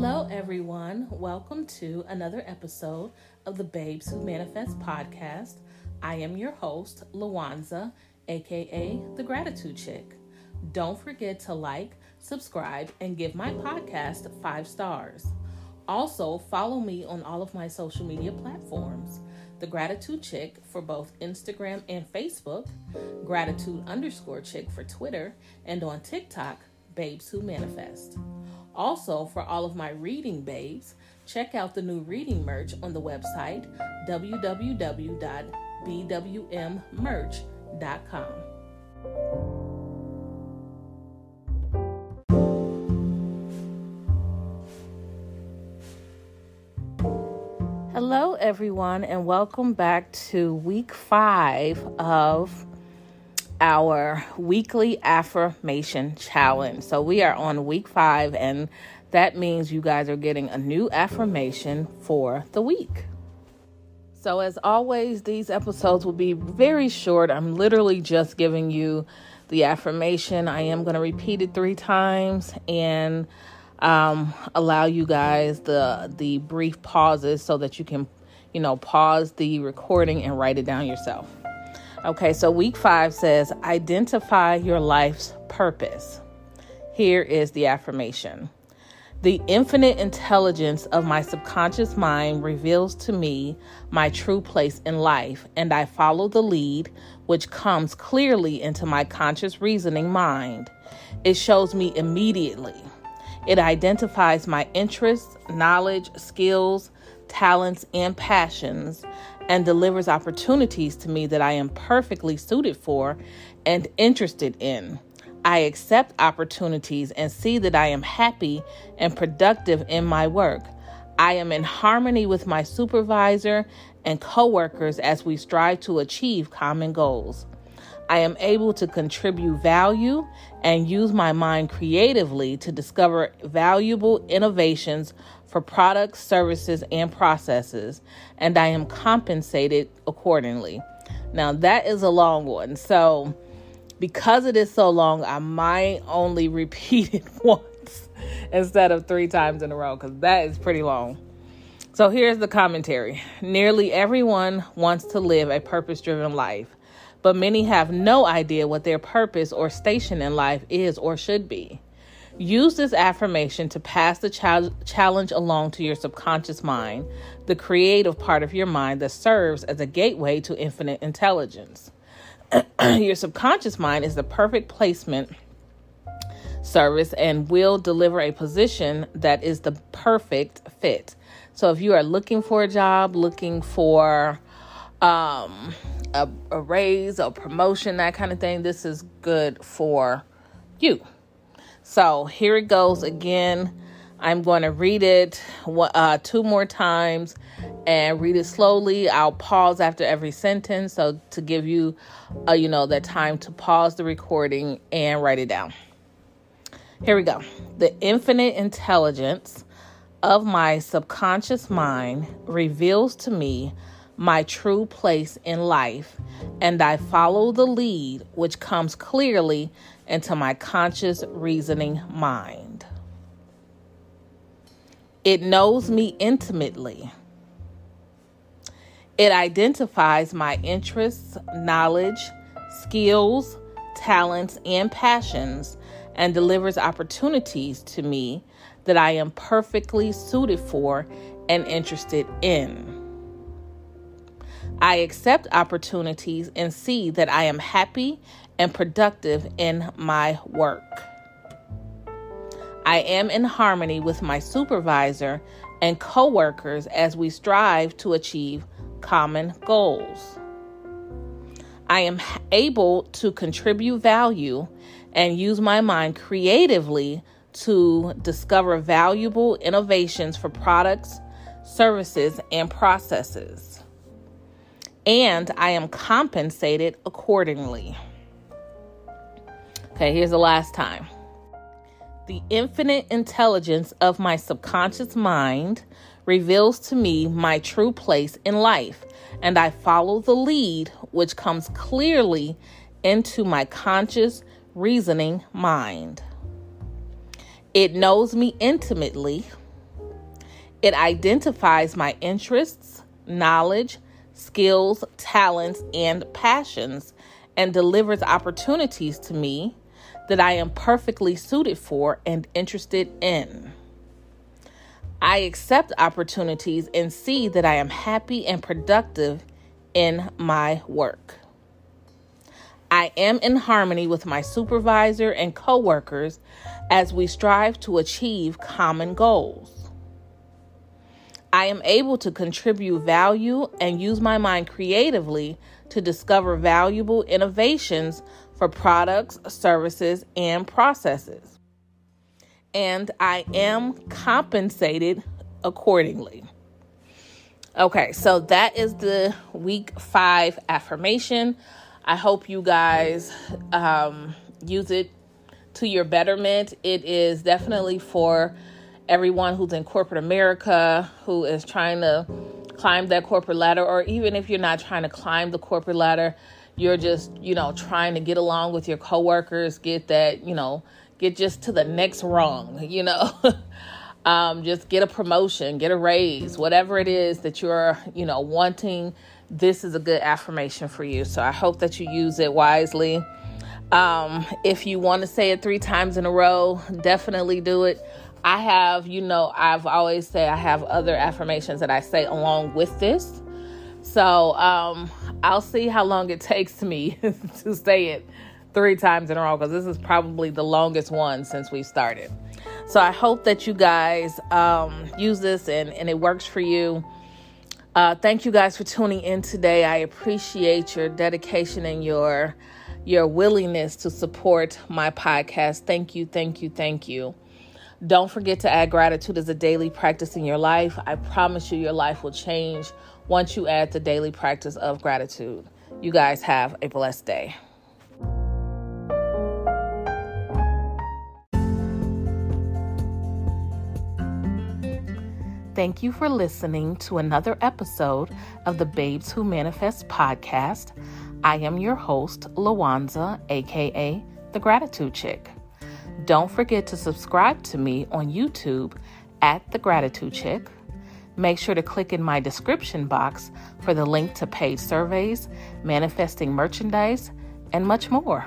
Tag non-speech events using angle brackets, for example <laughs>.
Hello, everyone. Welcome to another episode of the Babes Who Manifest podcast. I am your host, Lawanza, aka the Gratitude Chick. Don't forget to like, subscribe, and give my podcast five stars. Also, follow me on all of my social media platforms The Gratitude Chick for both Instagram and Facebook, Gratitude underscore Chick for Twitter, and on TikTok, Babes Who Manifest. Also, for all of my reading babes, check out the new reading merch on the website www.bwmmerch.com. Hello, everyone, and welcome back to week five of our weekly affirmation challenge. So, we are on week five, and that means you guys are getting a new affirmation for the week. So, as always, these episodes will be very short. I'm literally just giving you the affirmation. I am going to repeat it three times and um, allow you guys the the brief pauses so that you can, you know, pause the recording and write it down yourself. Okay, so week five says identify your life's purpose. Here is the affirmation. The infinite intelligence of my subconscious mind reveals to me my true place in life, and I follow the lead, which comes clearly into my conscious reasoning mind. It shows me immediately. It identifies my interests, knowledge, skills, talents, and passions, and delivers opportunities to me that I am perfectly suited for and interested in. I accept opportunities and see that I am happy and productive in my work. I am in harmony with my supervisor and coworkers as we strive to achieve common goals. I am able to contribute value and use my mind creatively to discover valuable innovations for products, services, and processes, and I am compensated accordingly. Now, that is a long one. So, because it is so long, I might only <laughs> repeat it once instead of three times in a row because that is pretty long. So, here's the commentary Nearly everyone wants to live a purpose driven life but many have no idea what their purpose or station in life is or should be. Use this affirmation to pass the ch- challenge along to your subconscious mind, the creative part of your mind that serves as a gateway to infinite intelligence. <clears throat> your subconscious mind is the perfect placement service and will deliver a position that is the perfect fit. So if you are looking for a job, looking for um, a, a raise or promotion, that kind of thing, this is good for you. So here it goes again. I'm going to read it uh, two more times and read it slowly. I'll pause after every sentence, so to give you, uh, you know, that time to pause the recording and write it down. Here we go. The infinite intelligence of my subconscious mind reveals to me my true place in life, and I follow the lead which comes clearly into my conscious reasoning mind. It knows me intimately. It identifies my interests, knowledge, skills, talents, and passions, and delivers opportunities to me that I am perfectly suited for and interested in. I accept opportunities and see that I am happy and productive in my work. I am in harmony with my supervisor and coworkers as we strive to achieve common goals. I am able to contribute value and use my mind creatively to discover valuable innovations for products, services, and processes and I am compensated accordingly. Okay, here's the last time. The infinite intelligence of my subconscious mind reveals to me my true place in life, and I follow the lead which comes clearly into my conscious reasoning mind. It knows me intimately. It identifies my interests, knowledge, skills, talents, and passions and delivers opportunities to me that I am perfectly suited for and interested in. I accept opportunities and see that I am happy and productive in my work. I am in harmony with my supervisor and coworkers as we strive to achieve common goals. I am able to contribute value and use my mind creatively to discover valuable innovations for products, services, and processes. And I am compensated accordingly. Okay, so that is the week five affirmation. I hope you guys um, use it to your betterment. It is definitely for everyone who's in corporate America who is trying to climb that corporate ladder, or even if you're not trying to climb the corporate ladder, you're just, you know, trying to get along with your coworkers, get that, you know, get just to the next rung, <laughs> you know. <laughs> um, just get a promotion, get a raise, whatever it is that you're, you know, wanting. This is a good affirmation for you. So I hope that you use it wisely. Um, if you want to say it three times in a row, definitely do it. I have, you know, I've always said I have other affirmations that I say along with this. So um, I'll see how long it <laughs> takes me <laughs> to say it three times in a row because this is probably the longest one since we started. So I hope that you guys um, use this and, and it works for you. Uh, thank you guys for tuning in today. I appreciate your dedication and your your willingness to support my podcast. Thank you, thank you, thank you. Don't forget to add gratitude as a daily practice in your life. I promise you, your life will change once you add the daily practice of gratitude. You guys have a blessed day. Thank you for listening to another episode of the Babes Who Manifest podcast. I am your host, Lawanza, aka The Gratitude Chick. Don't forget to subscribe to me on YouTube at The Gratitude Chick. Make sure to click in my description box for the link to paid surveys, manifesting merchandise, and much more.